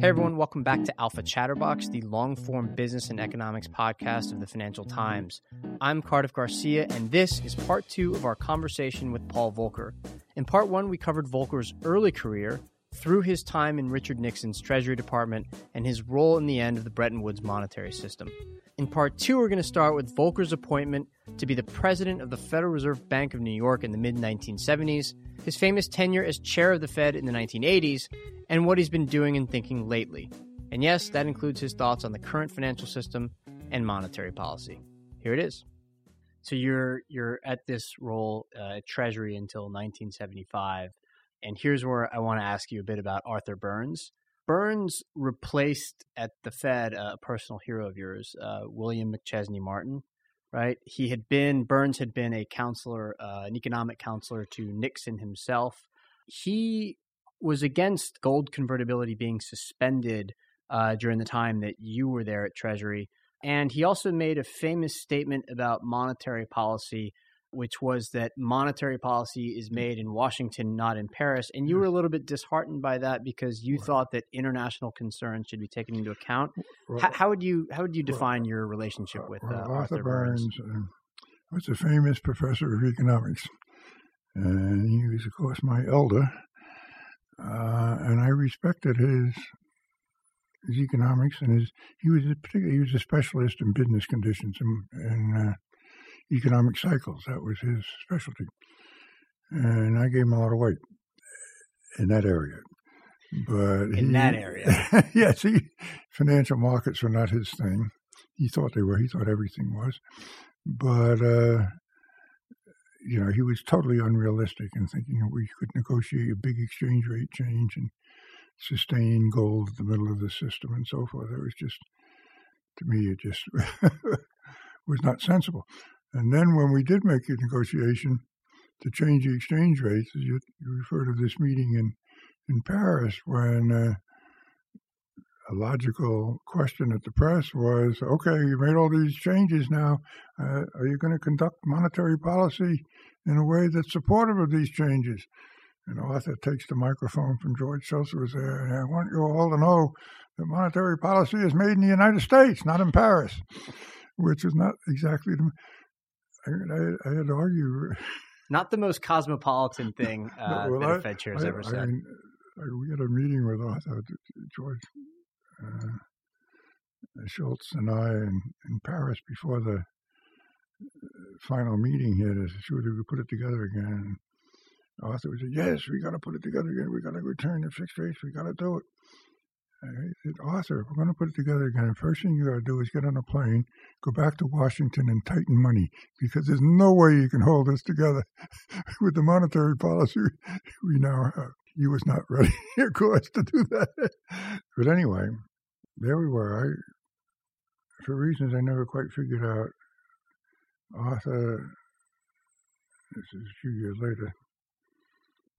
Hey everyone, welcome back to Alpha Chatterbox, the long-form business and economics podcast of the Financial Times. I'm Cardiff Garcia, and this is part two of our conversation with Paul Volcker. In part one, we covered Volcker's early career through his time in Richard Nixon's Treasury Department and his role in the end of the Bretton Woods monetary system. In part two, we're going to start with Volcker's appointment to be the president of the Federal Reserve Bank of New York in the mid 1970s, his famous tenure as chair of the Fed in the 1980s, and what he's been doing and thinking lately. And yes, that includes his thoughts on the current financial system and monetary policy. Here it is. So you're you're at this role uh, at Treasury until 1975, and here's where I want to ask you a bit about Arthur Burns. Burns replaced at the Fed a personal hero of yours, uh, William McChesney Martin. Right, he had been Burns had been a counselor, uh, an economic counselor to Nixon himself. He was against gold convertibility being suspended uh, during the time that you were there at Treasury. And he also made a famous statement about monetary policy, which was that monetary policy is made in Washington, not in Paris. And you were a little bit disheartened by that because you thought that international concerns should be taken into account. Well, how, how would you how would you define your relationship with uh, well, Arthur Burns? uh, was a famous professor of economics, and he was, of course, my elder. Uh, and I respected his his economics and his. He was a particular. He was a specialist in business conditions and, and uh, economic cycles. That was his specialty, and I gave him a lot of weight in that area. But In he- that area. yes, he, financial markets were not his thing. He thought they were. He thought everything was, but uh, you know, he was totally unrealistic in thinking that we could negotiate a big exchange rate change and sustain gold at the middle of the system and so forth. It was just, to me, it just was not sensible. And then when we did make a negotiation to change the exchange rates, you, you refer to this meeting in in Paris when. Uh, a logical question at the press was, okay, you made all these changes now. Uh, are you going to conduct monetary policy in a way that's supportive of these changes? And Arthur takes the microphone from George was there, and I want you all to know that monetary policy is made in the United States, not in Paris, which is not exactly the. I, I, I had to argue. Not the most cosmopolitan thing uh, No, well, that a I- Fed chair has I- ever I said. mean, I- we had a meeting with Arthur, George uh, Shultz and I in, in Paris before the uh, final meeting here to see whether we could put it together again. Arthur said, "Yes, we got to put it together again. We got to return to fixed rates. We got to do it." I said, "Arthur, if we're going to put it together again, first thing you got to do is get on a plane, go back to Washington, and tighten money because there's no way you can hold this together with the monetary policy we now have." He was not ready, of course, to do that. But anyway, there we were. I, for reasons I never quite figured out, Arthur, this is a few years later,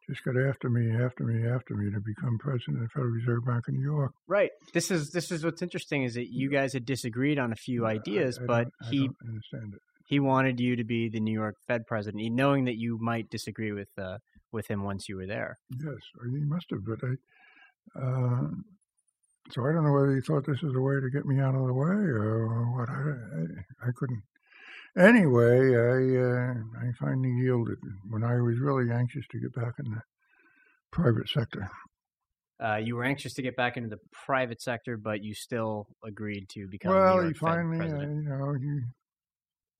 just got after me, after me, after me to become president of the Federal Reserve Bank of New York. Right. This is this is what's interesting is that you guys had disagreed on a few ideas, I but I he understand it. he wanted you to be the New York Fed president, knowing that you might disagree with uh, with him once you were there. Yes, he must have, but I. Uh, so I don't know whether he thought this was a way to get me out of the way or what. I, I, I couldn't. Anyway, I uh, I finally yielded when I was really anxious to get back in the private sector. Uh, you were anxious to get back into the private sector, but you still agreed to become well, he finally, uh, president. you know, he.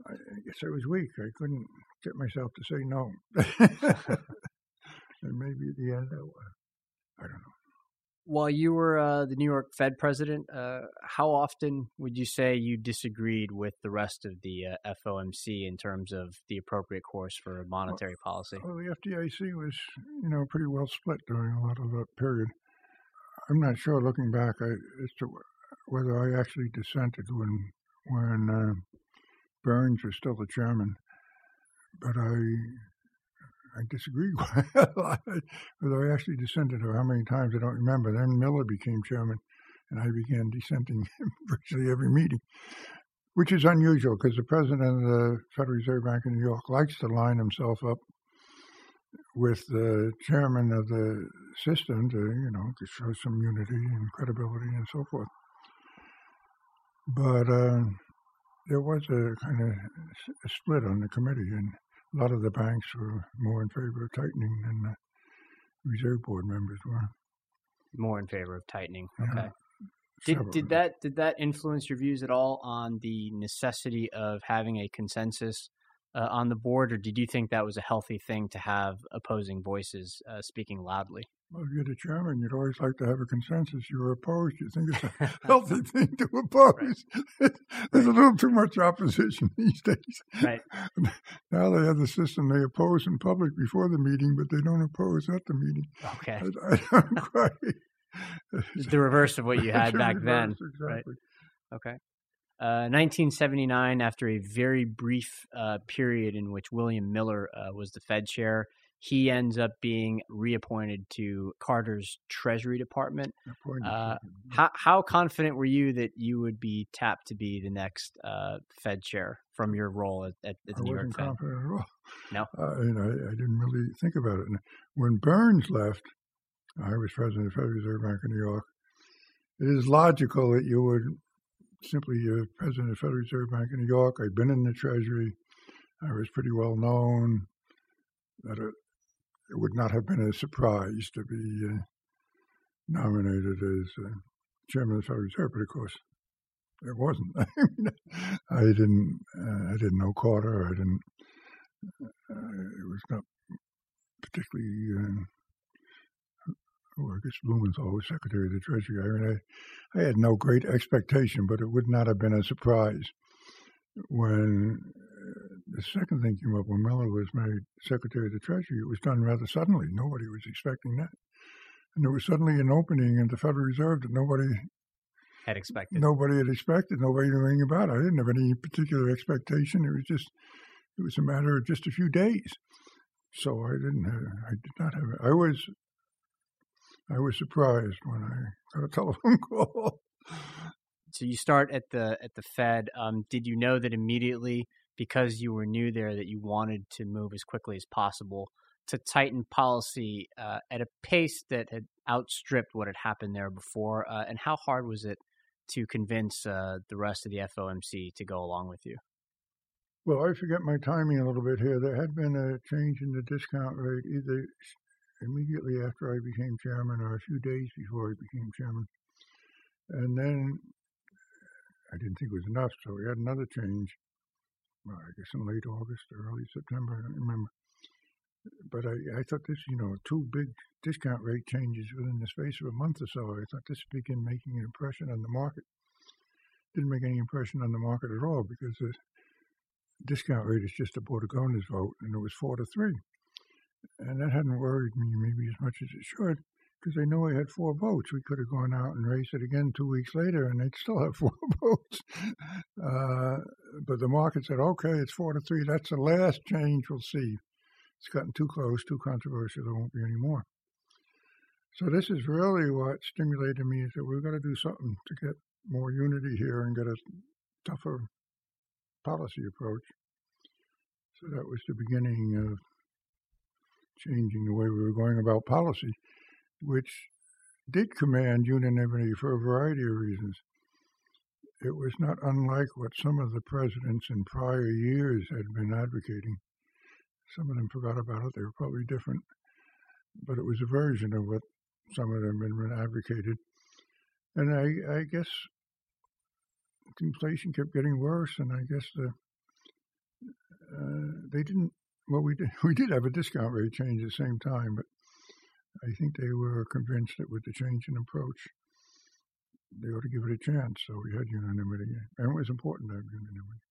I I guess I was weak. I couldn't get myself to say no. and maybe at the end, I, I don't know. While you were uh, the New York Fed president, uh, how often would you say you disagreed with the rest of the uh, FOMC in terms of the appropriate course for monetary well, policy? Well, the FDIC was, you know, pretty well split during a lot of that period. I'm not sure, looking back, I, as to whether I actually dissented when when uh, Burns was still the chairman, but I I disagreed quite a lot. Whether I actually dissented how many times I don't remember. Then Miller became chairman, and I began dissenting virtually every meeting, which is unusual because the president of the Federal Reserve Bank of New York likes to line himself up with the chairman of the system to you know to show some unity and credibility and so forth. But uh, there was a kind of a split on the committee, and a lot of the banks were more in favor of tightening than the reserve board members were. More in favor of tightening. Yeah. Okay. Did did that did that influence your views at all on the necessity of having a consensus uh, on the board, or did you think that was a healthy thing to have opposing voices uh, speaking loudly? Well, if you're the chairman, you'd always like to have a consensus. You're opposed. You think it's a healthy thing to oppose. There's a little too much opposition these days. Right. Now they have the system they oppose in public before the meeting, but they don't oppose at the meeting. Okay. I, I don't quite. the reverse of what you had back then. Exactly. Okay. Uh, 1979, after a very brief uh, period in which William Miller uh, was the Fed chair, he ends up being reappointed to Carter's Treasury Department. Uh. How, how confident were you that you would be tapped to be the next uh, Fed chair from your role at, at, the I New York Fed? confident at all. No? Uh, and I, I didn't really think about it. And when Burns left, I was president of the Federal Reserve Bank of New York. It is logical that you would simply uh, president of the Federal Reserve Bank of New York. I'd been in the Treasury. I was pretty well known. That it, it would not have been a surprise to be uh, nominated as uh, chairman of the Federal Reserve, but of course, it wasn't. I, didn't. Uh, I didn't know Carter. I didn't. Uh, it was not particularly. Uh, oh, I guess Blumenthal was Secretary of the Treasury. I mean, I, had no great expectation, but it would not have been a surprise when uh, the second thing came up when Miller was made Secretary of the Treasury. It was done rather suddenly. Nobody was expecting that, and there was suddenly an opening in the Federal Reserve that nobody Had expected. nobody had expected. Nobody knew anything about it. I didn't have any particular expectation. It was just, it was a matter of just a few days. So I didn't have, I did not have, I was, I was surprised when I got a telephone call. So you start at the at the Fed. Um, did you know that immediately because you were new there that you wanted to move as quickly as possible to tighten policy uh, at a pace that had outstripped what had happened there before? Uh, and how hard was it to convince uh, the rest of the FOMC to go along with you? Well, I forget my timing a little bit here. There had been a change in the discount rate either immediately after I became chairman or a few days before I became chairman. And then I didn't think it was enough, so we had another change. Well, I guess in late August or early September, I don't remember. But I, I thought this, you know, two big discount rate changes within the space of a month or so. I thought this began making an impression on the market. Didn't make any impression on the market at all because the discount rate is just a board of governors vote, and it was four to three. And that hadn't worried me maybe as much as it should because I knew I had four votes. We could have gone out and raced it again two weeks later, and they'd still have four votes. Uh, but the market said, okay, it's four to three. That's the last change we'll see. It's gotten too close, too controversial. There won't be any more. So this is really what stimulated me is that we've got to do something to get more unity here and get a tougher policy approach. So that was the beginning of changing the way we were going about policy, which did command unanimity for a variety of reasons. It was not unlike what some of the presidents in prior years had been advocating. Some of them forgot about it, they were probably different, but it was a version of what some of them had been advocated. And I, I guess inflation kept getting worse, and I guess the uh, they didn't. Well, we did we did have a discount rate change at the same time, but I think they were convinced that with the change in approach, they ought to give it a chance. So we had unanimity, and it was important to have unanimity.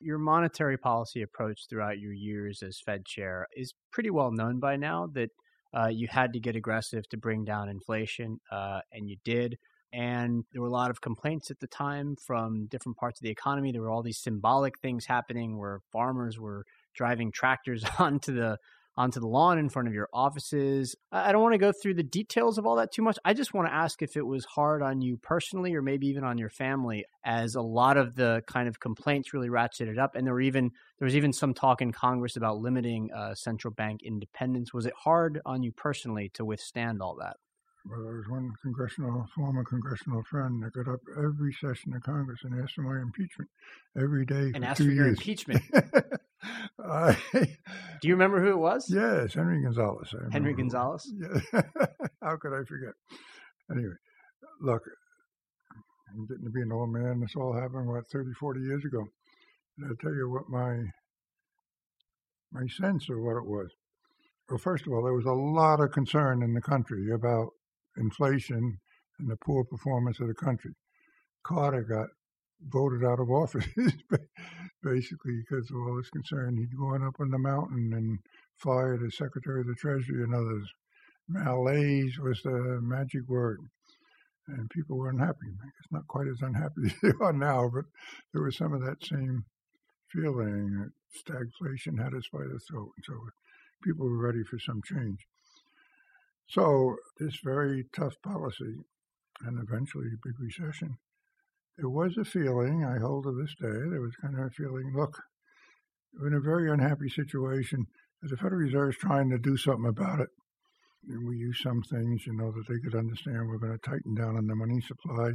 Your monetary policy approach throughout your years as Fed chair is pretty well known by now that uh, you had to get aggressive to bring down inflation, uh, and you did. And there were a lot of complaints at the time from different parts of the economy. There were all these symbolic things happening where farmers were driving tractors onto the onto the lawn in front of your offices. I don't want to go through the details of all that too much. I just want to ask if it was hard on you personally or maybe even on your family as a lot of the kind of complaints really ratcheted up and there were even there was even some talk in Congress about limiting uh, central bank independence. Was it hard on you personally to withstand all that? Well, there was one congressional, former congressional friend that got up every session of Congress and asked for my impeachment every day. And asked for years. your impeachment. I, Do you remember who it was? Yes, Henry Gonzalez. Henry Gonzalez? Yeah. How could I forget? Anyway, look, I'm getting to be an old man. This all happened, what, 30, 40 years ago. And I'll tell you what my my sense of what it was. Well, first of all, there was a lot of concern in the country about inflation and the poor performance of the country. Carter got voted out of office basically because of all this concern. He'd gone up on the mountain and fired as Secretary of the Treasury and others. Malaise was the magic word. And people were unhappy. It's not quite as unhappy as they are now, but there was some of that same feeling that stagflation had us by the throat. And so people were ready for some change. So this very tough policy and eventually a big recession there was a feeling, I hold to this day, there was kind of a feeling, look, we're in a very unhappy situation. The Federal Reserve is trying to do something about it. And we use some things, you know, that they could understand. We're going to tighten down on the money supply.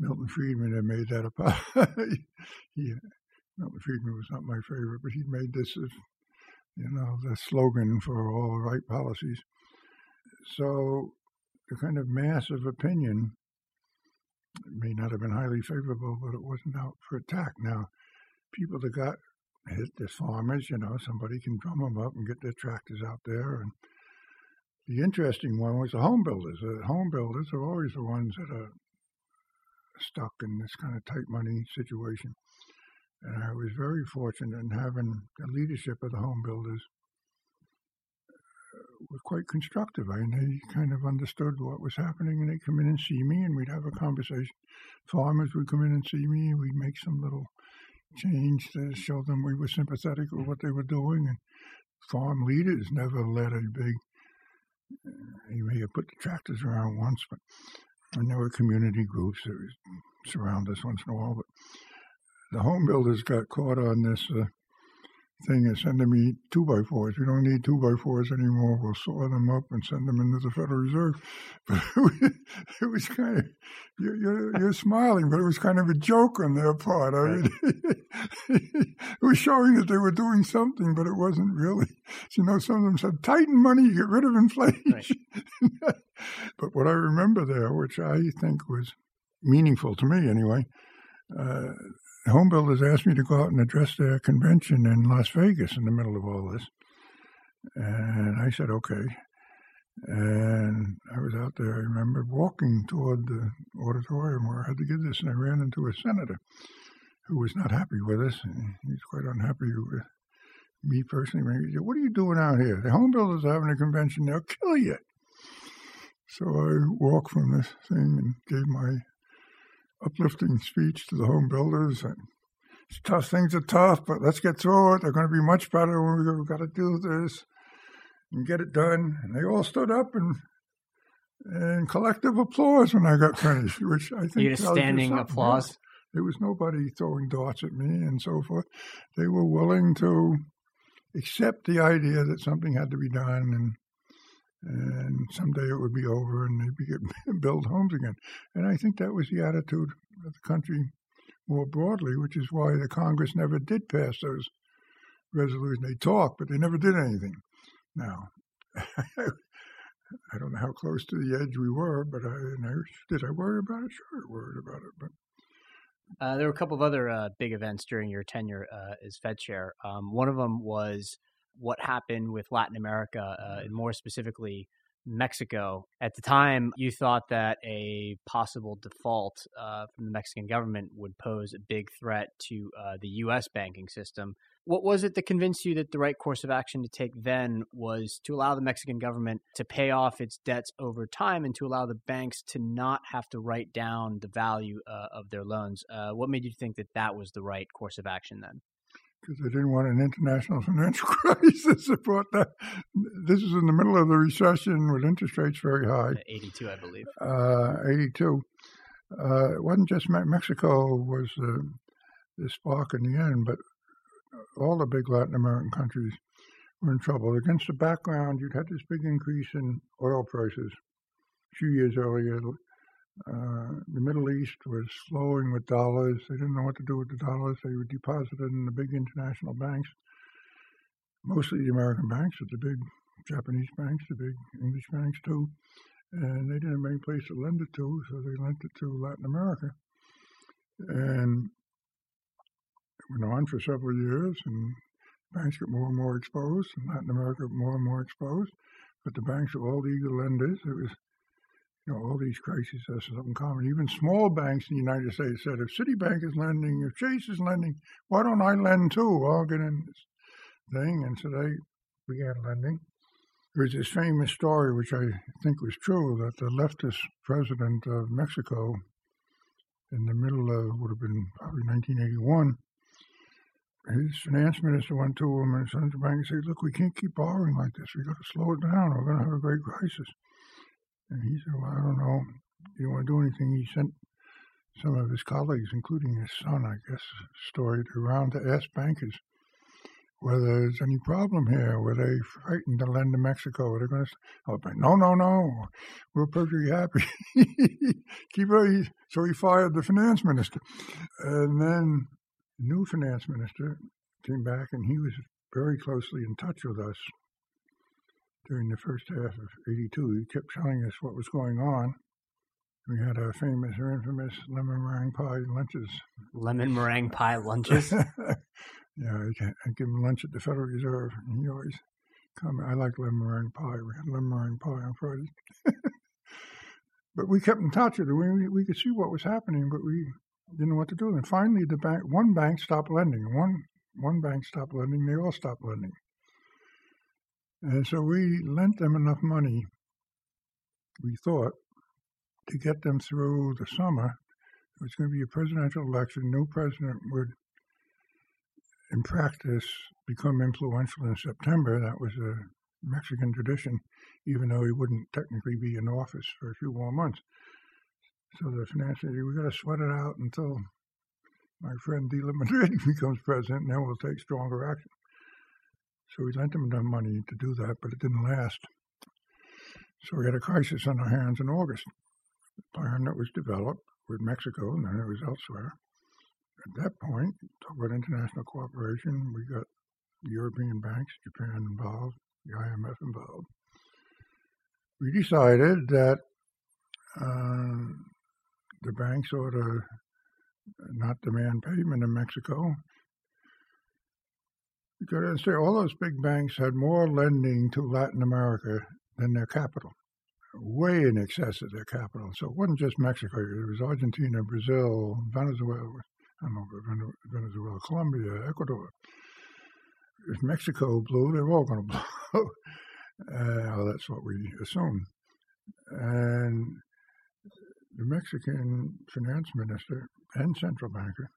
Milton Friedman had made that up. he, Milton Friedman was not my favorite, but he made this, you know, the slogan for all the right policies. So the kind of mass of opinion may not have been highly favorable, but it wasn't out for attack. Now, people that got hit, the farmers, you know, somebody can drum them up and get their tractors out there. And the interesting one was the home builders. The home builders are always the ones that are stuck in this kind of tight money situation. And I was very fortunate in having the leadership of the home builders were quite constructive. I mean, they kind of understood what was happening, and they'd come in and see me, and we'd have a conversation. Farmers would come in and see me, and we'd make some little change to show them we were sympathetic with what they were doing. And farm leaders never led a big. Uh, you may have put the tractors around once, but and there were community groups that surround us once in a while. But the home builders got caught on this. Uh, thing is sending me two by fours. We don't need two by fours anymore. We'll saw them up and send them into the Federal Reserve. But it was kind of you're, you're, you're, smiling, but it was kind of a joke on their part. I mean, it was showing that they were doing something, but it wasn't really. So, you know, some of them said, "Tighten money, get rid of inflation." Right. but what I remember there, which I think was meaningful to me anyway. Uh, home builders asked me to go out and address their convention in Las Vegas in the middle of all this. And I said, okay. And I was out there, I remember walking toward the auditorium where I had to give this, and I ran into a senator who was not happy with us. Was quite unhappy with me personally. He said, What are you doing out here? The home builders are having a convention, they'll kill you. So I walked from this thing and gave my uplifting speech to the home builders. And tough. Things are tough, but let's get through it. They're going to be much better when we've got to do this and get it done. And they all stood up and and collective applause when I got finished, which I think you standing applause. There was nobody throwing darts at me and so forth. They were willing to accept the idea that something had to be done and and someday it would be over and they'd be build homes again. And I think that was the attitude of the country more broadly, which is why the Congress never did pass those resolutions. They talked, but they never did anything. Now, I don't know how close to the edge we were, but I, I did I worry about it? Sure, I worried about it, but. Uh, there were a couple of other uh, big events during your tenure uh, as Fed chair. Um, one of them was what happened with Latin America, uh, and more specifically, Mexico. At the time, you thought that a possible default uh, from the Mexican government would pose a big threat to uh, the U.S. banking system. What was it that convinced you that the right course of action to take then was to allow the Mexican government to pay off its debts over time and to allow the banks to not have to write down the value uh, of their loans? Uh, what made you think that that was the right course of action then? Because they didn't want an international financial crisis. To support that. This is in the middle of the recession with interest rates very high. 82, I believe. Uh, 82. Uh, it wasn't just Mexico was the, the spark in the end, but all the big Latin American countries were in trouble. Against the background, you'd had this big increase in oil prices a few years earlier. Uh, the Middle East was flowing with dollars. They didn't know what to do with the dollars. They were deposited in the big international banks, mostly the American banks, but the big Japanese banks, the big English banks too. And they didn't have any place to lend it to, so they lent it to Latin America. And it went on for several years, and banks got more and more exposed, and Latin America more and more exposed. But the banks were all the eager lenders. It was you know, all these crises have something common. Even small banks in the United States said, if Citibank is lending, if Chase is lending, why don't I lend too? I'll get in this thing. And so they began lending. There's this famous story, which I think was true, that the leftist president of Mexico in the middle of, would have been probably 1981, his finance minister went to him and central bank and said, look, we can't keep borrowing like this. We've got to slow it down. We're going to have a great crisis. And he said, Well, I don't know. You want to do anything? He sent some of his colleagues, including his son, I guess, story around to ask bankers whether there's any problem here. Were they frightened to lend to Mexico? Are they going to no, no, no, we're perfectly happy. Keep it. So he fired the finance minister. And then the new finance minister came back and he was very closely in touch with us during the first half of 82. He kept telling us what was going on. We had our famous or infamous lemon meringue pie lunches. Lemon meringue pie lunches? yeah, I, I give him lunch at the Federal Reserve, and he always come. I like lemon meringue pie. We had lemon meringue pie on Friday. but we kept in touch with it. We, we could see what was happening, but we didn't know what to do. And finally, the bank, one bank stopped lending. One one bank stopped lending. They all stopped lending. And so we lent them enough money, we thought, to get them through the summer. It was going to be a presidential election. No president would, in practice, become influential in September. That was a Mexican tradition, even though he wouldn't technically be in office for a few more months. So the financial, we got to sweat it out until my friend de la Madrid becomes president, and then we'll take stronger action. So we lent them enough money to do that, but it didn't last. So we had a crisis on our hands in August. The plan that was developed with Mexico, and then it was elsewhere. At that point, talk about international cooperation, we got European banks, Japan involved, the IMF involved. We decided that uh, the banks ought to not demand payment in Mexico you understand, all those big banks had more lending to Latin America than their capital, way in excess of their capital. So it wasn't just Mexico; it was Argentina, Brazil, Venezuela. I don't know, Venezuela, Colombia, Ecuador. If Mexico blew, they were all going to blow. uh, well, that's what we assume. And the Mexican finance minister and central banker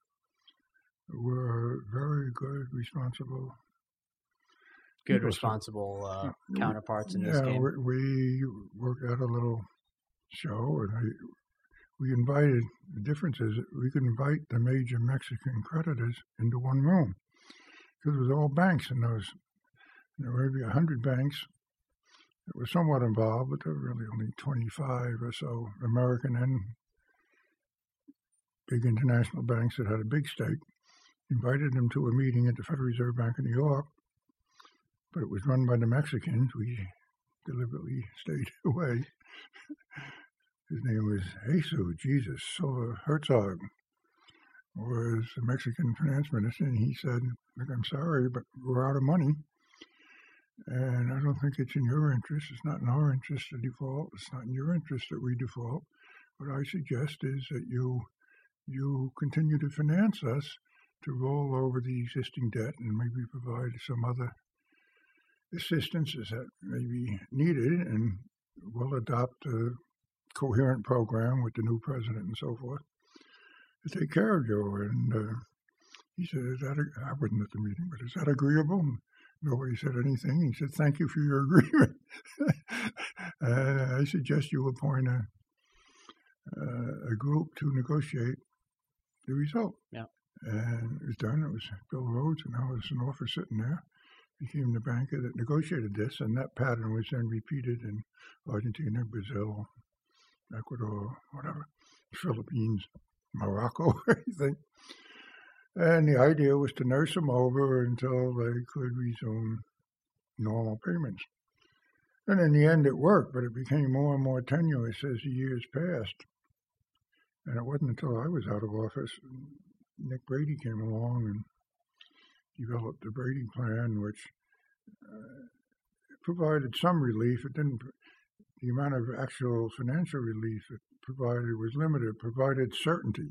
were very good, responsible. Good, responsible uh, counterparts in this yeah, game. We, we worked out a little show, and I, we invited. The difference is we could invite the major Mexican creditors into one room because it was all banks in those. There were maybe a hundred banks that were somewhat involved, but there were really only twenty-five or so American and big international banks that had a big stake invited them to a meeting at the Federal Reserve Bank of New York, but it was run by the Mexicans. We deliberately stayed away. His name was Jesus, Jesus Silva Herzog, was the Mexican finance minister, and he said, Look, I'm sorry, but we're out of money. And I don't think it's in your interest. It's not in our interest to default. It's not in your interest that we default. What I suggest is that you you continue to finance us to roll over the existing debt and maybe provide some other assistance as that may be needed, and we'll adopt a coherent program with the new president and so forth to take care of you. And uh, he said, is that I wasn't at the meeting, but is that agreeable? And nobody said anything. He said, thank you for your agreement. I suggest you appoint a, uh, a group to negotiate the result. Yeah. And it was done. It was Bill Rhodes, and I was an officer sitting there. Became the banker that negotiated this, and that pattern was then repeated in Argentina, Brazil, Ecuador, whatever, Philippines, Morocco, anything. And the idea was to nurse them over until they could resume normal payments. And in the end, it worked, but it became more and more tenuous as the years passed. And it wasn't until I was out of office, Nick Brady came along and developed the Brady Plan, which uh, provided some relief. It didn't. The amount of actual financial relief it provided was limited. It Provided certainty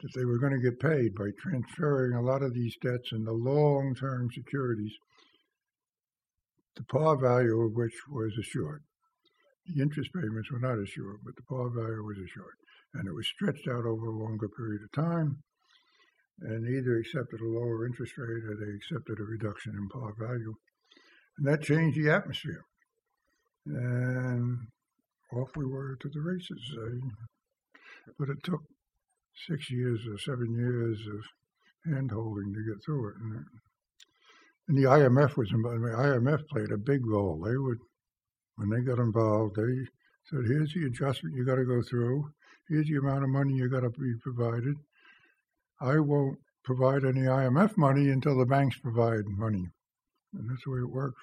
that they were going to get paid by transferring a lot of these debts into long-term securities, the par value of which was assured. The interest payments were not assured, but the par value was assured, and it was stretched out over a longer period of time and either accepted a lower interest rate or they accepted a reduction in par value. And that changed the atmosphere. And off we were to the races. but it took six years or seven years of hand holding to get through it. And, and the IMF was involved. The IMF played a big role. They would, when they got involved, they said, here's the adjustment you got to go through. Here's the amount of money you got to be provided I won't provide any IMF money until the banks provide money. And that's the way it works.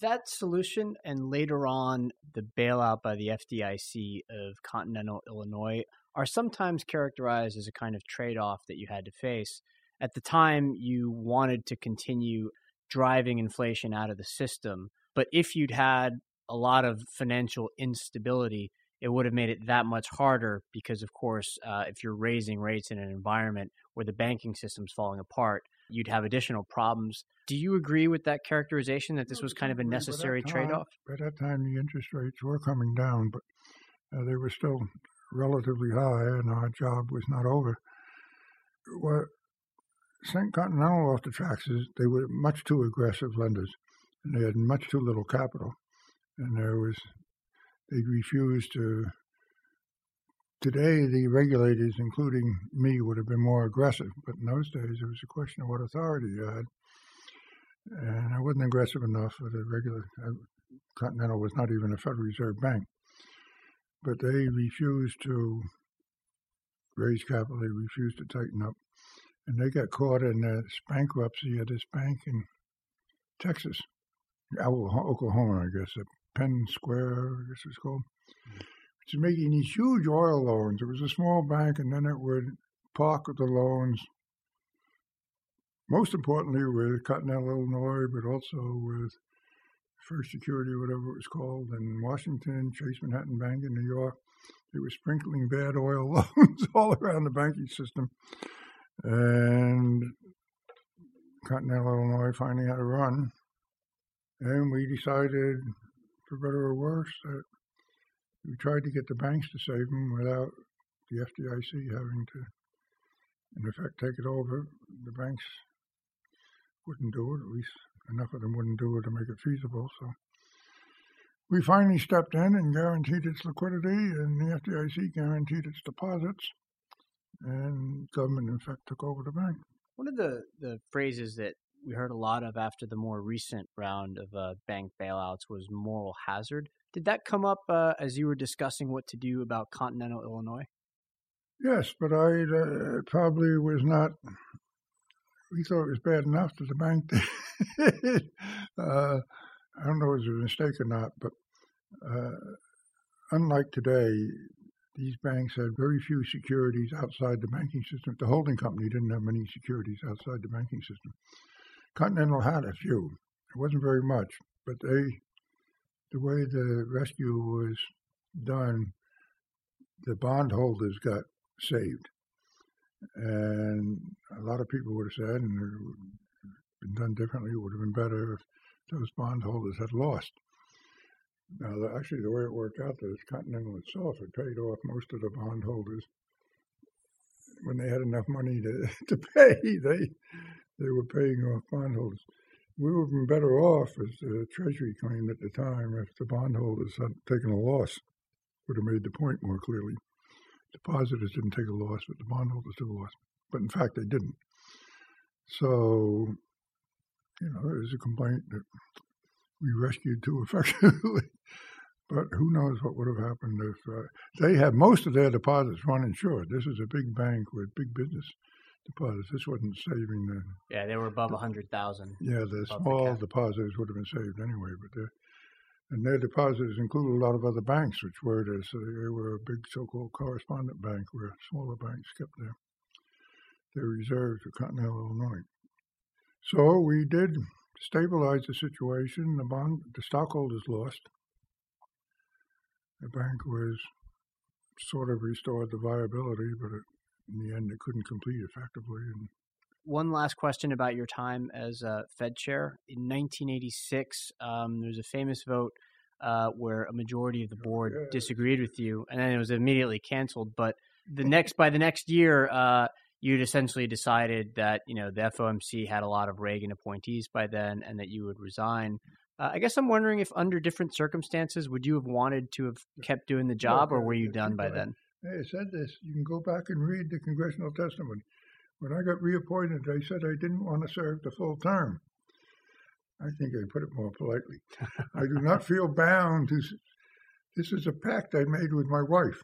That solution and later on the bailout by the FDIC of continental Illinois are sometimes characterized as a kind of trade off that you had to face. At the time, you wanted to continue driving inflation out of the system. But if you'd had a lot of financial instability, it would have made it that much harder because, of course, uh, if you're raising rates in an environment where the banking system's falling apart, you'd have additional problems. Do you agree with that characterization that this was kind of a necessary trade off? By that time, the interest rates were coming down, but uh, they were still relatively high, and our job was not over. What sent Continental off the tracks is they were much too aggressive lenders, and they had much too little capital, and there was they refused to. Today, the regulators, including me, would have been more aggressive, but in those days, it was a question of what authority you had. And I wasn't aggressive enough for the regular. Uh, Continental was not even a Federal Reserve Bank, but they refused to raise capital. They refused to tighten up, and they got caught in this bankruptcy of this bank in Texas, Oklahoma, I guess, Penn Square, I guess it's called, mm-hmm. which is making these huge oil loans. It was a small bank, and then it would park the loans, most importantly with Continental Illinois, but also with First Security, whatever it was called, in Washington, Chase Manhattan Bank in New York. They were sprinkling bad oil loans all around the banking system. And Continental Illinois finally had a run. And we decided for better or worse, that we tried to get the banks to save them without the FDIC having to, in effect, take it over. The banks wouldn't do it, at least enough of them wouldn't do it to make it feasible. So we finally stepped in and guaranteed its liquidity, and the FDIC guaranteed its deposits, and government, in fact, took over the bank. One of the, the phrases that we heard a lot of after the more recent round of uh, bank bailouts was moral hazard. Did that come up uh, as you were discussing what to do about continental Illinois? Yes, but I uh, probably was not. We thought it was bad enough that the bank did. Uh, I don't know if it was a mistake or not, but uh, unlike today, these banks had very few securities outside the banking system. The holding company didn't have many securities outside the banking system. Continental had a few. It wasn't very much, but they, the way the rescue was done, the bondholders got saved. And a lot of people would have said, and it would have been done differently, it would have been better if those bondholders had lost. Now, actually, the way it worked out is Continental itself had paid off most of the bondholders when they had enough money to, to pay. They they were paying off bondholders. We would have been better off, as the Treasury claimed at the time, if the bondholders had taken a loss. Would have made the point more clearly. Depositors didn't take a loss, but the bondholders took a loss. But in fact, they didn't. So, you know, there's a complaint that we rescued too effectively. but who knows what would have happened if uh, they had most of their deposits uninsured. This is a big bank with big business deposits. This wasn't saving the. Yeah, they were above a hundred thousand. Yeah, the small the depositors would have been saved anyway, but the and their depositors included a lot of other banks, which were this. So they were a big so-called correspondent bank where smaller banks kept their their reserves for Continental Illinois. So we did stabilize the situation. The bond, the stockholders lost. The bank was sort of restored the viability, but it, in the end, it couldn't complete effectively. And one last question about your time as uh, Fed chair. In 1986, um, there was a famous vote uh, where a majority of the board yes. disagreed with you, and then it was immediately canceled. But the next, by the next year, uh, you'd essentially decided that you know the FOMC had a lot of Reagan appointees by then, and that you would resign. Uh, I guess I'm wondering if, under different circumstances, would you have wanted to have kept doing the job, or were you done by then? I said this. You can go back and read the congressional testimony. When I got reappointed, I said I didn't want to serve the full term. I think I put it more politely. I do not feel bound to. This is a pact I made with my wife.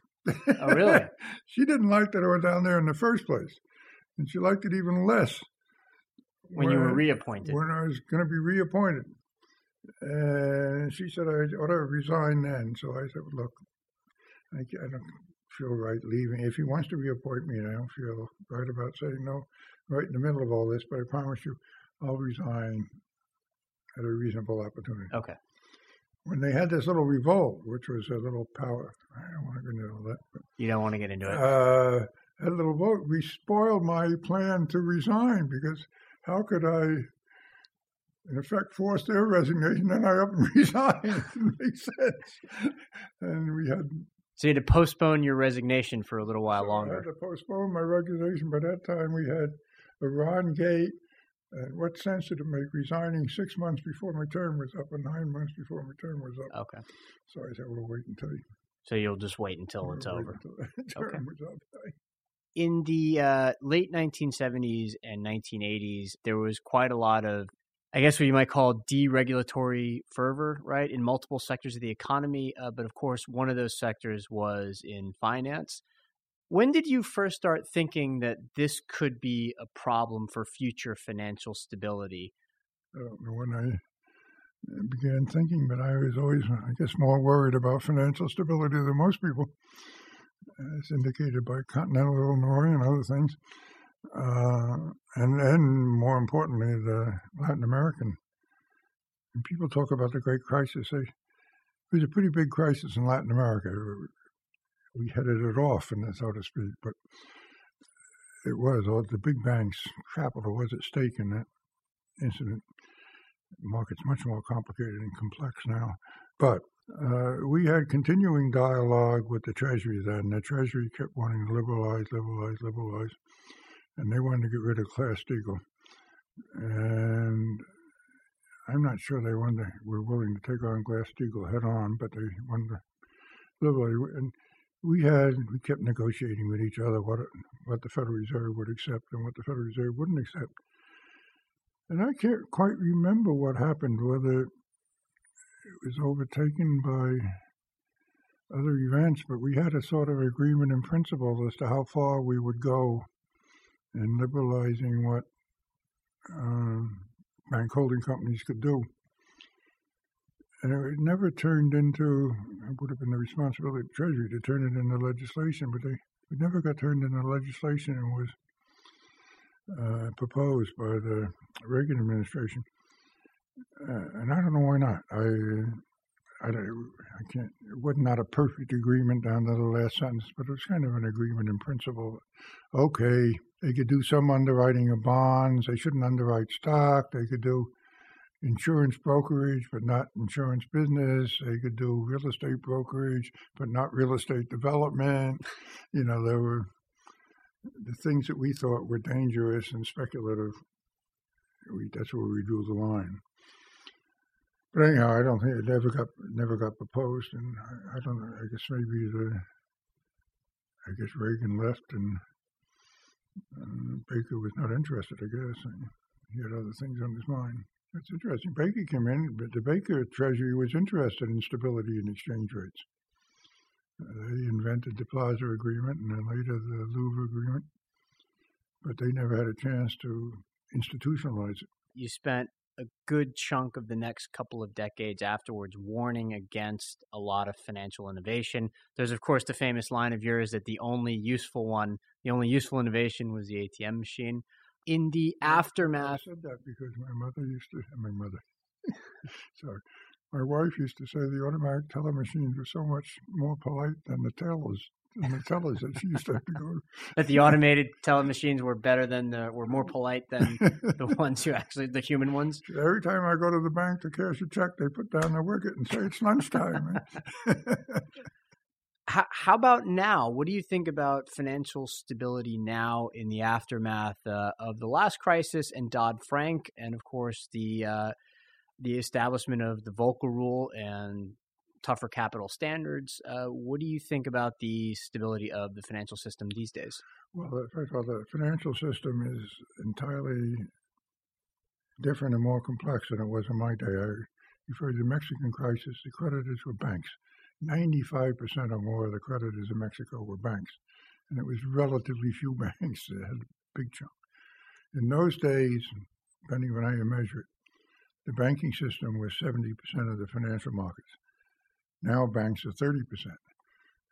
Oh, really? she didn't like that I went down there in the first place, and she liked it even less when, when you were reappointed. When I was going to be reappointed, and she said I ought to resign then. So I said, "Look, I, I don't feel right leaving. If he wants to reappoint me, and I don't feel right about saying no right in the middle of all this, but I promise you, I'll resign at a reasonable opportunity. Okay. When they had this little revolt, which was a little power, I don't want to get into all that. But, you don't want to get into it. Uh, that little vote, we spoiled my plan to resign because how could I, in effect, force their resignation? and I up and resign. it didn't make sense. And we had so you had to postpone your resignation for a little while so longer. I had to postpone my resignation. By that time, we had Iran Gate. And what sense did it make resigning six months before my term was up and nine months before my term was up? Okay. So I said, we'll wait until. So you'll just wait until we'll it's over. Until okay. In the uh, late 1970s and 1980s, there was quite a lot of I guess what you might call deregulatory fervor, right, in multiple sectors of the economy. Uh, but of course, one of those sectors was in finance. When did you first start thinking that this could be a problem for future financial stability? Know when I uh, began thinking, but I was always, uh, I guess, more worried about financial stability than most people, as indicated by Continental Illinois and other things uh, and then more importantly, the Latin American. And people talk about the Great Crisis. They, it was a pretty big crisis in Latin America. We headed it off, and so to speak, but it was all the big banks' capital was at stake in that incident. The market's much more complicated and complex now, but uh, we had continuing dialogue with the Treasury then. The Treasury kept wanting to liberalize, liberalize, liberalize and they wanted to get rid of Glass-Steagall. And I'm not sure they wanted to, were willing to take on Glass-Steagall head on, but they wanted to. And we had we kept negotiating with each other what what the Federal Reserve would accept and what the Federal Reserve wouldn't accept. And I can't quite remember what happened, whether it was overtaken by other events, but we had a sort of agreement in principle as to how far we would go and liberalizing what uh, bank holding companies could do. And it never turned into, it would have been the responsibility of the Treasury to turn it into legislation, but they, it never got turned into legislation and was uh, proposed by the Reagan administration. Uh, and I don't know why not. I, I, I can't. It was not a perfect agreement down to the last sentence, but it was kind of an agreement in principle. Okay, they could do some underwriting of bonds. They shouldn't underwrite stock. They could do insurance brokerage, but not insurance business. They could do real estate brokerage, but not real estate development. You know, there were the things that we thought were dangerous and speculative. We, that's where we drew the line. But anyhow, I don't think it ever got never got proposed, and I, I don't know. I guess maybe the I guess Reagan left, and uh, Baker was not interested. I guess and he had other things on his mind. That's interesting. Baker came in, but the Baker Treasury was interested in stability in exchange rates. Uh, they invented the Plaza Agreement and then later the Louvre Agreement, but they never had a chance to institutionalize it. You spent a good chunk of the next couple of decades afterwards warning against a lot of financial innovation. There's, of course, the famous line of yours that the only useful one, the only useful innovation was the ATM machine in the aftermath. I said that because my mother used to, my mother, sorry, my wife used to say the automatic teller machines were so much more polite than the tellers. Than the tellers that she used to have to go. that the automated teller machines were better than the, were more polite than the ones who actually, the human ones. Every time I go to the bank to cash a check, they put down the wicket and say it's lunchtime. how, how about now? What do you think about financial stability now in the aftermath uh, of the last crisis and Dodd Frank, and of course the uh, the establishment of the Volcker Rule and tougher capital standards? Uh, what do you think about the stability of the financial system these days? Well, first of all, the financial system is entirely different and more complex than it was in my day. I referred to the Mexican crisis. The creditors were banks 95% or more of the creditors in Mexico were banks, and it was relatively few banks that had a big chunk. In those days, depending on how you measure it, the banking system was 70% of the financial markets. Now banks are 30%.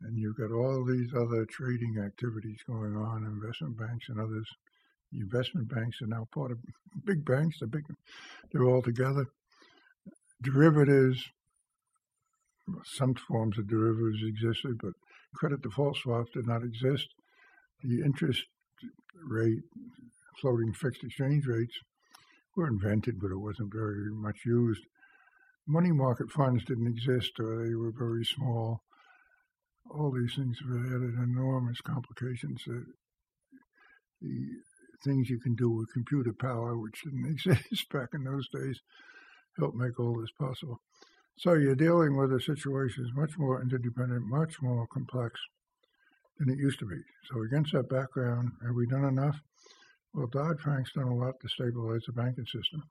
And you've got all these other trading activities going on, investment banks and others. The investment banks are now part of big banks. They're big. They're all together. Derivatives, some forms of derivatives existed, but credit default swaps did not exist. The interest rate, floating fixed exchange rates, were invented, but it wasn't very much used. Money market funds didn't exist, or they were very small. All these things have added enormous complications. That the things you can do with computer power, which didn't exist back in those days, help make all this possible. So you're dealing with a situation that's much more interdependent, much more complex than it used to be. So against that background, have we done enough? Well, Dodd-Frank's done a lot to stabilize the banking system,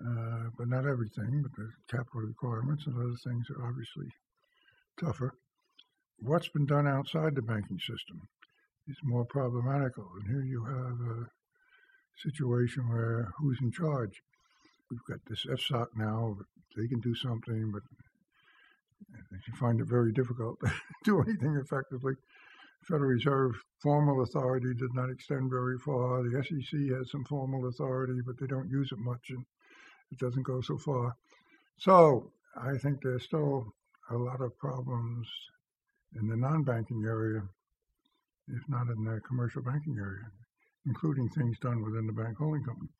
uh, but not everything. But the capital requirements and other things are obviously tougher. What's been done outside the banking system is more problematical. And here you have a situation where who's in charge? We've got this FSOC now, they can do something, but you find it very difficult to do anything effectively. Federal Reserve formal authority did not extend very far. The SEC has some formal authority, but they don't use it much, and it doesn't go so far. So I think there's still a lot of problems in the non-banking area, if not in the commercial banking area, including things done within the bank holding company.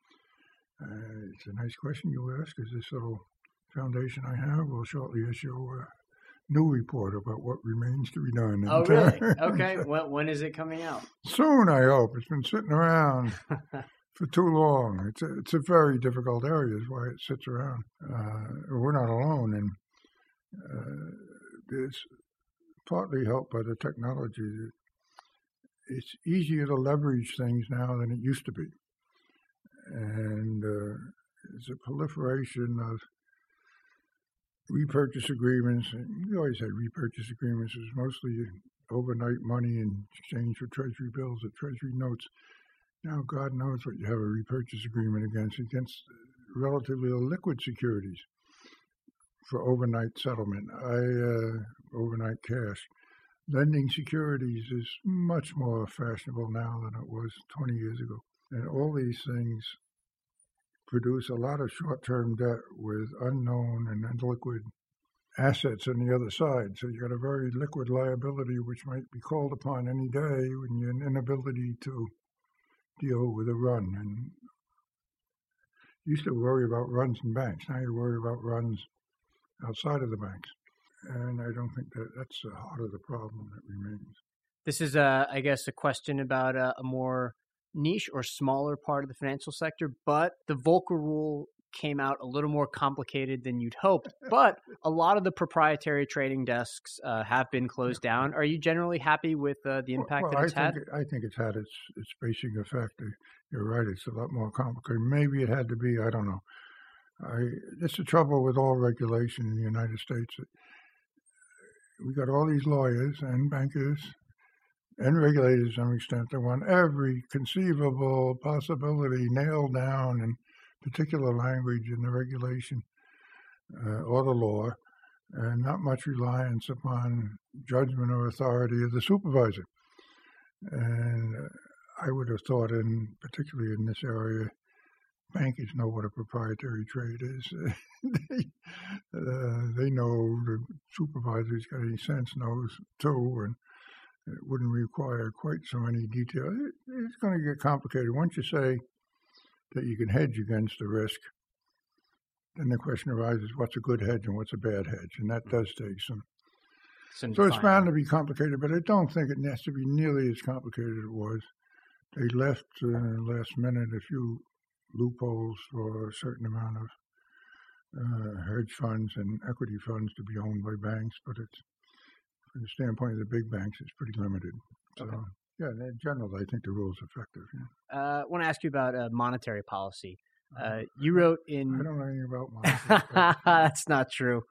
Uh, it's a nice question you ask. Is this little foundation I have will shortly issue a new report about what remains to be done. Oh, really? okay. Well, when is it coming out? Soon, I hope. It's been sitting around for too long. It's a, it's a very difficult area, is why it sits around. Uh, we're not alone, and uh, it's partly helped by the technology. It's easier to leverage things now than it used to be. And uh, there's a proliferation of repurchase agreements. We always had repurchase agreements. It was mostly overnight money in exchange for treasury bills or treasury notes. Now, God knows what you have a repurchase agreement against, against relatively liquid securities for overnight settlement, I, uh, overnight cash. Lending securities is much more fashionable now than it was 20 years ago. And all these things produce a lot of short-term debt with unknown and illiquid assets on the other side. So you've got a very liquid liability which might be called upon any day when you're an inability to deal with a run. And used to worry about runs in banks. Now you worry about runs outside of the banks. And I don't think that that's the heart of the problem that remains. This is, uh, I guess, a question about a, a more niche or smaller part of the financial sector, but the Volcker rule came out a little more complicated than you'd hoped. But a lot of the proprietary trading desks uh, have been closed down. Are you generally happy with uh, the impact well, that it's I had? think It, I think it's had its its basic effect. You're right; it's a lot more complicated. Maybe it had to be. I don't know. I, it's the trouble with all regulation in the United States. We got all these lawyers and bankers and regulators to some extent that want every conceivable possibility nailed down in particular language in the regulation uh, or the law, and not much reliance upon judgment or authority of the supervisor. And I would have thought, in particularly in this area, bankers know what a proprietary trade is. they, uh, they know the supervisor who's got any sense knows too, and it wouldn't require quite so many details. It, it's going to get complicated. Once you say that you can hedge against the risk, then the question arises what's a good hedge and what's a bad hedge? And that does take some. Some So it's bound to be complicated, but I don't think it has to be nearly as complicated as it was. They left uh, last minute a few loopholes for a certain amount of uh, hedge funds and equity funds to be owned by banks, but it's from the standpoint of the big banks, it's pretty limited. So, Okay. Yeah, in general, I think the rule's effective. Yeah. Uh, I want to ask you about uh, monetary policy. Uh, you wrote in. I don't know anything about monetary policy. That's not true.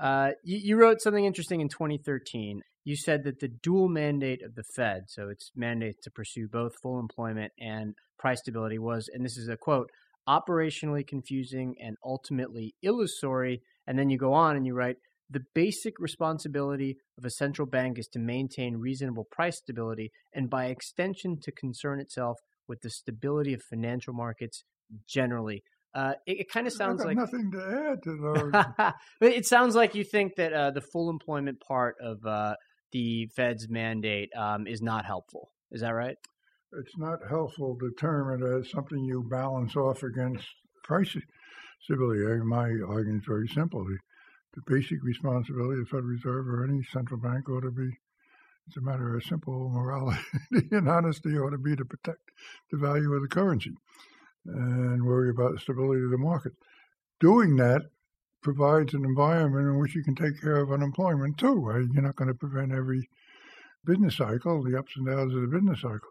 Uh, you, you wrote something interesting in 2013. You said that the dual mandate of the Fed, so its mandate to pursue both full employment and price stability, was, and this is a quote, operationally confusing and ultimately illusory. And then you go on and you write, the basic responsibility of a central bank is to maintain reasonable price stability and by extension to concern itself with the stability of financial markets generally. Uh, it, it kind of sounds like nothing to add to those. but it sounds like you think that uh, the full employment part of uh, the Fed's mandate um, is not helpful. Is that right? it's not helpful to term it as something you balance off against price stability. My argument is very simple. The, the basic responsibility of the Federal Reserve or any central bank ought to be, it's a matter of simple morality and honesty, ought to be to protect the value of the currency and worry about the stability of the market. Doing that provides an environment in which you can take care of unemployment too. Right? You're not going to prevent every business cycle, the ups and downs of the business cycle,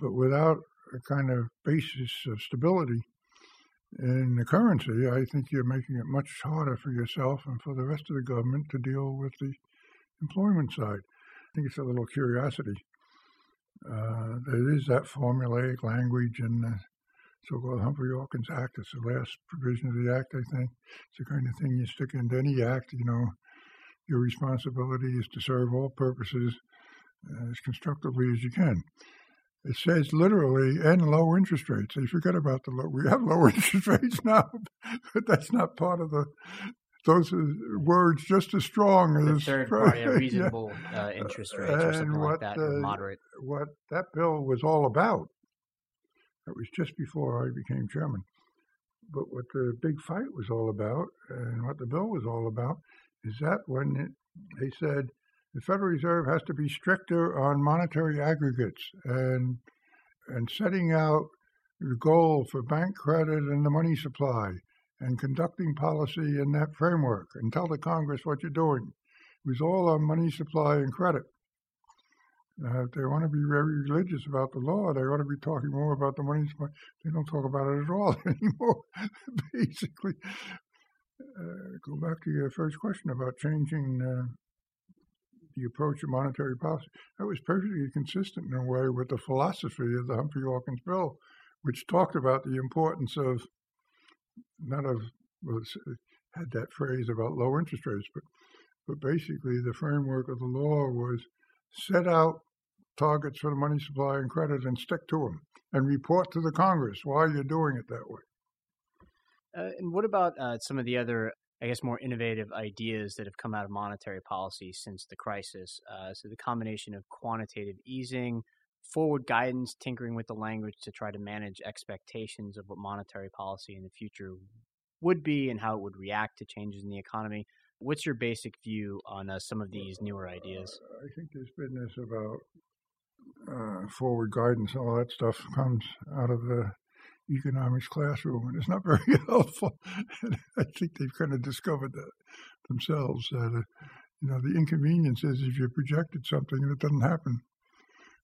but without a kind of basis of stability in the currency, I think you're making it much harder for yourself and for the rest of the government to deal with the employment side. I think it's a little curiosity. Uh, there is that formulaic language in the so-called Humphrey-Hawkins Act. It's the last provision of the act, I think. It's the kind of thing you stick into any act. You know, your responsibility is to serve all purposes as constructively as you can. It says literally, and low interest rates. They forget about the low. We have low interest rates now, but that's not part of the. Those are words just as strong The as third party, yeah. a reasonable uh, interest rates or something like what, that, or uh, moderate. what that bill was all about. That was just before I became chairman. But what the big fight was all about, and what the bill was all about, is that when it, they said the Federal Reserve has to be stricter on monetary aggregates and and setting out the goal for bank credit and the money supply and conducting policy in that framework and tell the Congress what you're doing. It was all on money supply and credit. Uh, if they want to be very religious about the law, they ought to be talking more about the money supply. They don't talk about it at all anymore. Basically, uh, go back to your first question about changing uh, the approach of monetary policy. That was perfectly consistent in a way with the philosophy of the Humphrey Hawkins bill, which talked about the importance of not of well, had that phrase about low interest rates, but but basically the framework of the law was set out targets for the money supply and credit and stick to them and report to the Congress why you're doing it that way. Uh, and what about uh, some of the other, I guess, more innovative ideas that have come out of monetary policy since the crisis? Uh, so the combination of quantitative easing, forward guidance, tinkering with the language to try to manage expectations of what monetary policy in the future would be and how it would react to changes in the economy. What's your basic view on uh, some of these newer ideas? I think this business about uh, forward guidance, all that stuff comes out of the economics classroom, and it's not very helpful. I think they've kind of discovered that themselves. That uh, you know, the inconvenience is if you projected something and it doesn't happen,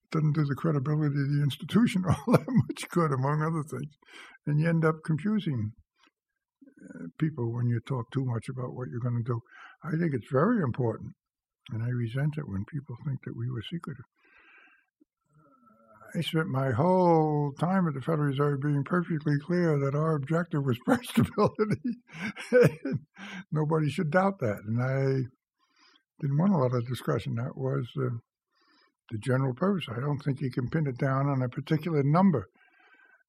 it doesn't do the credibility of the institution all that much good, among other things, and you end up confusing uh, people when you talk too much about what you're going to do. I think it's very important, and I resent it when people think that we were secretive. I spent my whole time at the Federal Reserve being perfectly clear that our objective was price stability. Nobody should doubt that. And I didn't want a lot of discussion. That was uh, the general purpose. I don't think you can pin it down on a particular number.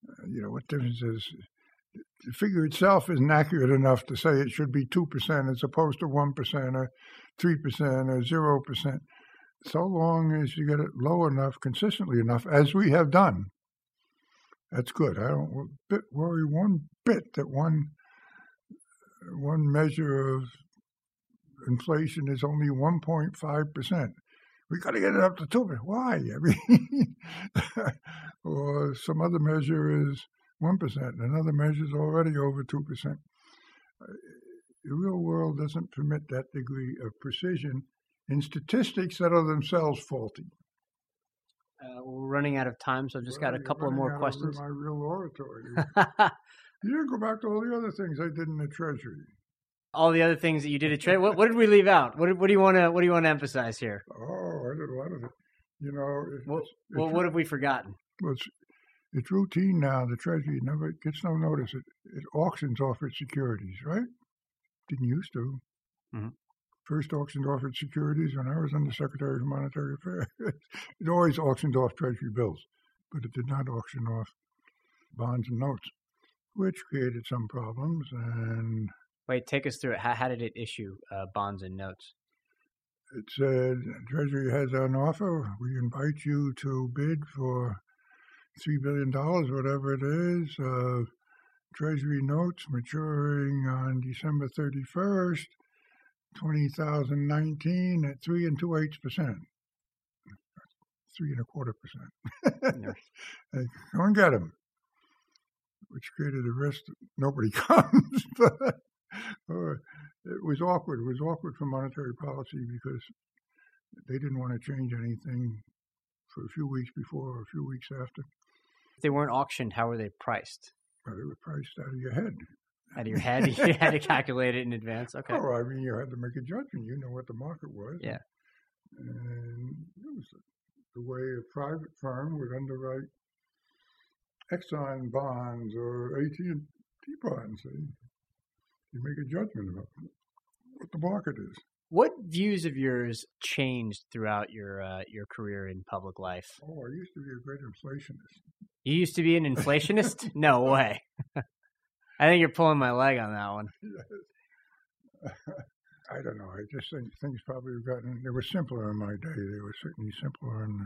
Uh, you know, what difference is the figure itself isn't accurate enough to say it should be 2% as opposed to 1% or 3% or 0% so long as you get it low enough, consistently enough, as we have done, that's good. I don't bit worry one bit that one one measure of inflation is only 1.5 percent. We got to get it up to two. Why? I mean, or some other measure is one percent, another measure is already over two percent. Uh, the real world doesn't permit that degree of precision in statistics that are themselves faulty. Uh, we're running out of time, so I've just well, got a couple of more questions. my real oratory. you didn't go back to all the other things I did in the Treasury. All the other things that you did at Treasury. What, what, did we leave out? What, what do you want to What do you want to emphasize here? Oh, I did a lot of it. You know, it's, well, it's, well what have we forgotten? Well, it's, it's routine now. The Treasury never gets no notice. It, it auctions off its securities, right? Didn't used to. Mm-hmm first auctioned off its securities when I was under Secretary of Monetary Affairs. it always auctioned off Treasury bills, but it did not auction off bonds and notes, which created some problems. And wait, take us through it. How, how did it issue uh, bonds and notes? It said Treasury has an offer. We invite you to bid for three billion dollars, whatever it is. Uh, Treasury notes maturing on December 31st 2019 at three and two eighths percent. Three and a quarter percent. hey, go and get them. Which created a risk that nobody comes. but uh, it was awkward. It was awkward for monetary policy because they didn't want to change anything for a few weeks before or a few weeks after. If they weren't auctioned, how were they priced? Well, they were priced out of your head out of your head. you had to calculate it in advance. Okay. Oh, I mean, you had to make a judgment. You know what the market was. Yeah. And it was the way a private firm would underwrite Exxon bonds or AT&T bonds. You make a judgment about what the market is. What views of yours changed throughout your uh, your career in public life? Oh, I used to be a great inflationist. You used to be an inflationist? no way. I think you're pulling my leg on that one. I don't know. I just think things probably have gotten. They were simpler in my day. They were certainly simpler in the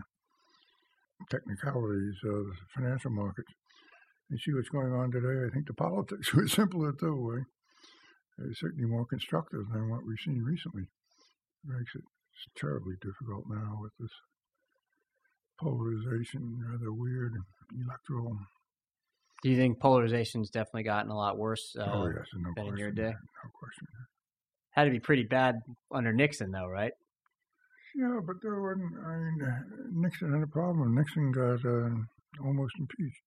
technicalities of the financial markets. You see what's going on today. I think the politics were simpler too. Eh? Right? They're certainly more constructive than what we've seen recently. It makes it terribly difficult now with this polarization, rather weird electoral do you think polarization's definitely gotten a lot worse uh, oh, yes, no than in your day? No question. Had to be pretty bad under Nixon, though, right? Yeah, but there wasn't. I mean, Nixon had a problem. Nixon got uh, almost impeached.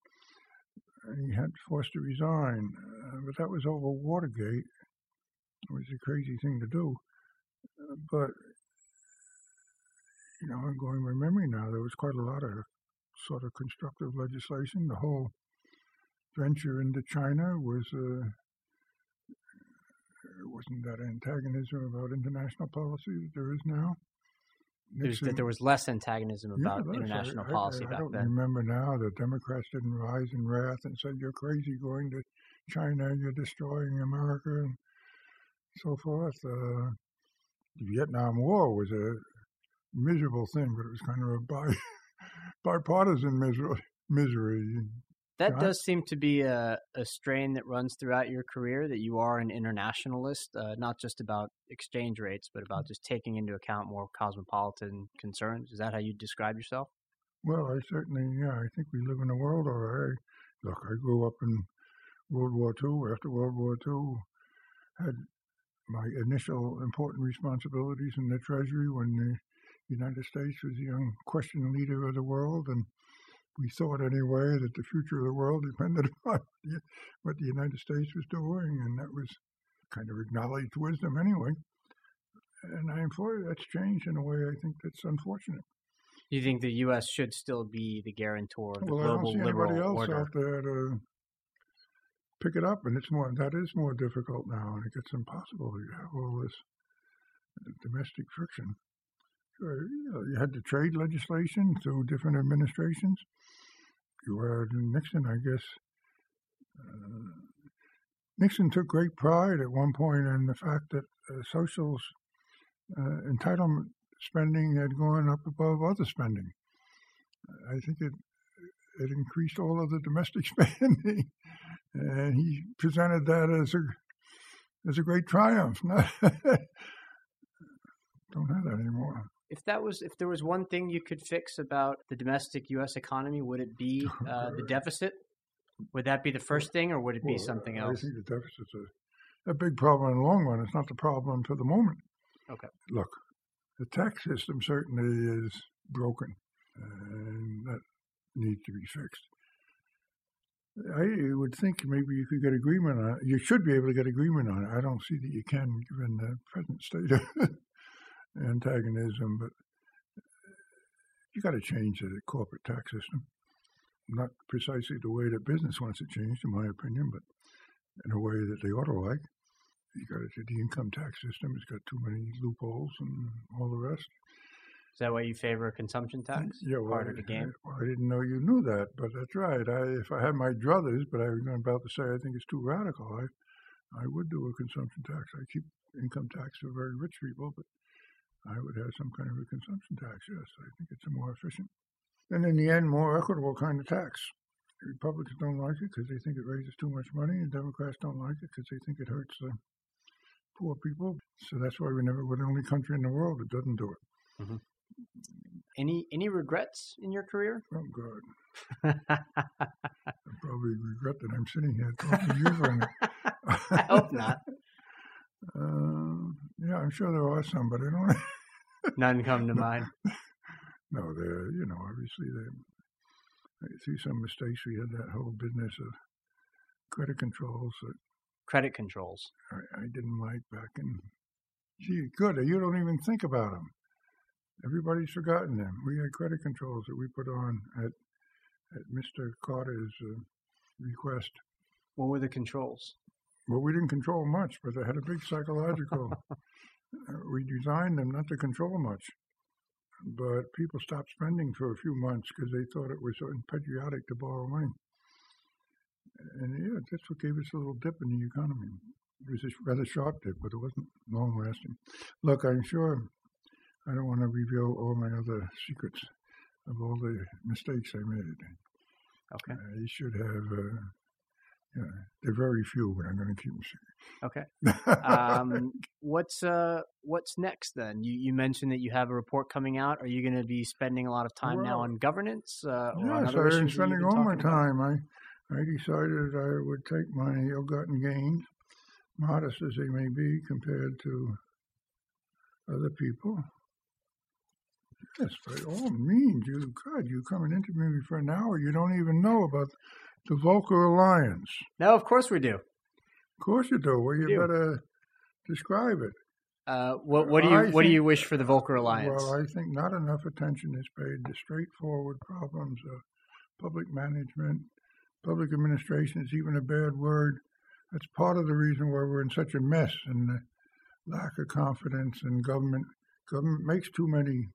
He had forced to resign, uh, but that was over Watergate. It was a crazy thing to do. Uh, but you know, I'm going by memory now. There was quite a lot of sort of constructive legislation. The whole venture into China was uh, wasn't that antagonism about international policy that there is now. Nixon, that there was less antagonism about yeah, international I, policy I, I back don't then. remember now the Democrats didn't rise in wrath and said you're crazy going to China, you're destroying America, and so forth. Uh, the Vietnam War was a miserable thing, but it was kind of a bi- bipartisan misery. misery. That John? does seem to be a, a strain that runs throughout your career that you are an internationalist, uh, not just about exchange rates, but about just taking into account more cosmopolitan concerns. Is that how you describe yourself? Well, I certainly, yeah, I think we live in a world, or I, look, I grew up in World War II. After World War II, had my initial important responsibilities in the Treasury when the United States was the unquestioned leader of the world, and we thought anyway that the future of the world depended upon what the United States was doing, and that was kind of acknowledged wisdom anyway. And I'm employ that's changed in a way I think that's unfortunate. You think the U.S. should still be the guarantor of the well, global I don't see liberal anybody else order? out there to pick it up, and it's more that is more difficult now, and it gets impossible. You have all this domestic friction. Sure, you, had the trade legislation through different administrations you were Nixon, I guess. Uh, Nixon took great pride at one point in the fact that uh, social uh, entitlement spending had gone up above other spending. I think it it increased all of the domestic spending, and he presented that as a as a great triumph. Don't have that anymore if that was if there was one thing you could fix about the domestic U.S. economy, would it be uh, the deficit? Would that be the first thing, or would it be well, something else? I think the deficit's a, a big problem in the long run. It's not the problem for the moment. Okay. Look, the tax system certainly is broken, and that needs to be fixed. I would think maybe you could get agreement on it. You should be able to get agreement on it. I don't see that you can, given the present state of antagonism, but you got to change the corporate tax system. Not precisely the way that business wants it changed, in my opinion, but in a way that they ought to like. You got to the income tax system. It's got too many loopholes and all the rest. Is that why you favor a consumption tax? Mm, yeah, well, part of the game. I, I, didn't know you knew that, but that's right. I, if I had my druthers, but I was about to say I think it's too radical. I, I would do a consumption tax. I keep income tax for very rich people, but I would have some kind of a consumption tax, yes. I think it's a more efficient and in the end, more equitable kind of tax. The Republicans don't like it because they think it raises too much money, and Democrats don't like it because they think it hurts the poor people. So that's why we never, we're the only country in the world that doesn't do it. Mm-hmm. Any any regrets in your career? Oh God, I probably regret that I'm sitting here talking to you right now. I hope not. Uh, yeah, I'm sure there are some, but I don't. None come to mind. No, there. You know, obviously, they, through some mistakes, we had that whole business of credit controls that credit controls. I, I didn't like back in. Gee, good. You don't even think about them. Everybody's forgotten them. We had credit controls that we put on at at Mr. Carter's uh, request. What were the controls? Well, we didn't control much, but they had a big psychological. uh, we designed them not to control much but people stopped spending for a few months because they thought it was so patriotic to borrow money. And yeah, that's what gave us a little dip in the economy. It was a rather sharp dip, but it wasn't long lasting. Look, I'm sure I don't want to reveal all my other secrets of all the mistakes I made. Okay. I should have uh, yeah, they're very few, but I'm going to keep them secret. Okay. um, what's uh, what's next then? You you mentioned that you have a report coming out. Are you going to be spending a lot of time well, now on governance? Uh, yes, I've been spending all my time. About? I I decided I would take my ill-gotten gains, modest as they may be compared to other people. Yes, by all means, you God, you come and interview me for an hour. You don't even know about the Volcker Alliance. No, of course we do. Of course you do. Well, you do. better describe it. Uh, what, what do you I What think, do you wish for the Volcker Alliance? Well, I think not enough attention is paid to straightforward problems of public management. Public administration is even a bad word. That's part of the reason why we're in such a mess and the lack of confidence in government. Government makes too many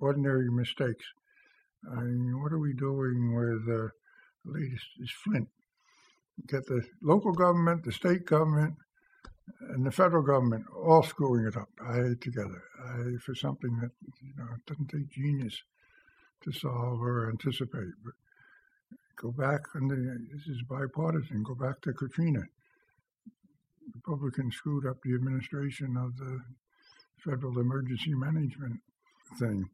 ordinary mistakes. I mean, what are we doing with uh, the latest is Flint. get the local government, the state government, and the federal government all screwing it up I, together I, for something that you know doesn't take genius to solve or anticipate. But go back and uh, this is bipartisan. Go back to Katrina. Republicans screwed up the administration of the federal emergency management thing.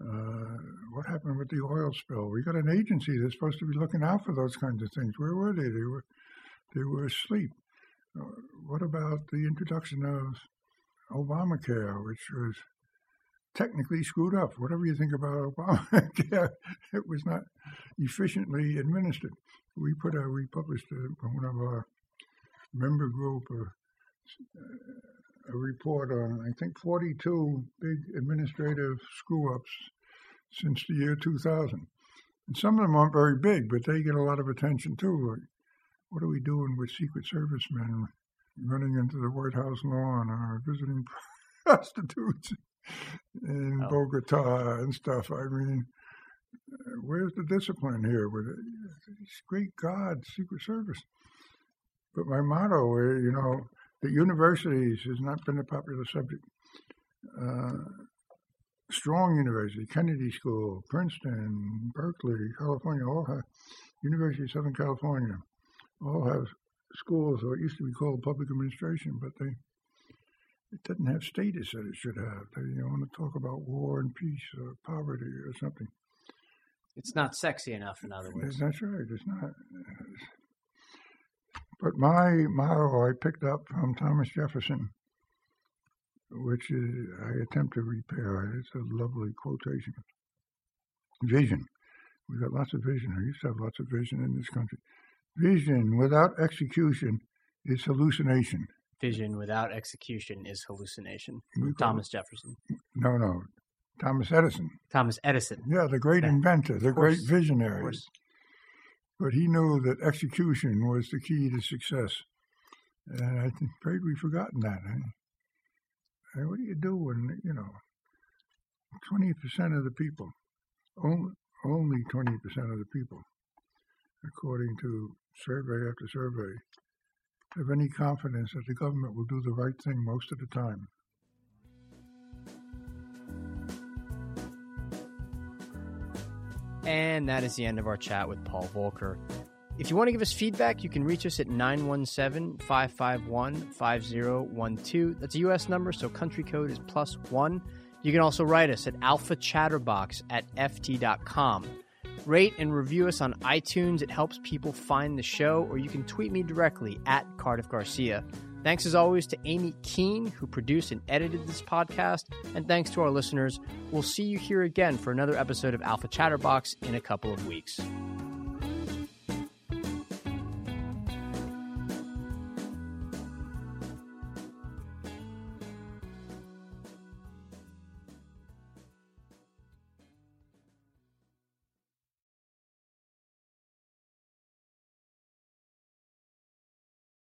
Uh, what happened with the oil spill? We got an agency that's supposed to be looking out for those kinds of things. Where were they? They were they were asleep. Uh, what about the introduction of Obamacare, which was technically screwed up? Whatever you think about Obamacare, it was not efficiently administered. We put a we published a, one of our member group a, a report on I think 42 big administrative screw ups since the year 2000. And some of them aren't very big, but they get a lot of attention too. What are we doing with Secret Service men running into the White House lawn or visiting prostitutes in oh. Bogota and stuff? I mean, where's the discipline here with it? Great God, Secret Service. But my motto, eh, you know, universities has not been a popular subject. Uh, strong university, Kennedy School, Princeton, Berkeley, California, all have University of Southern California, all have schools, or it used to be called public administration, but they it doesn't have status that it should have. They you know, want to talk about war and peace or poverty or something. It's not sexy enough, in other words. That's right. It's not. But my motto I picked up from Thomas Jefferson, which is I attempt to repair. It's a lovely quotation. Vision. We've got lots of vision. I used to have lots of vision in this country. Vision without execution is hallucination. Vision without execution is hallucination. Thomas Jefferson. No, no. Thomas Edison. Thomas Edison. Yeah, the great yeah. inventor, the great visionary. But he knew that execution was the key to success. And I think, afraid we've forgotten that. Eh? what do you do when, you know, 20% of the people, only, only 20% of the people, according to survey after survey, have any confidence that the government will do the right thing most of the time. And that is the end of our chat with Paul Volcker. If you want to give us feedback, you can reach us at 917 551 5012. That's a US number, so country code is plus one. You can also write us at alphachatterbox at ft.com. Rate and review us on iTunes. It helps people find the show, or you can tweet me directly at Cardiff Garcia. Thanks as always to Amy Keene, who produced and edited this podcast. And thanks to our listeners. We'll see you here again for another episode of Alpha Chatterbox in a couple of weeks.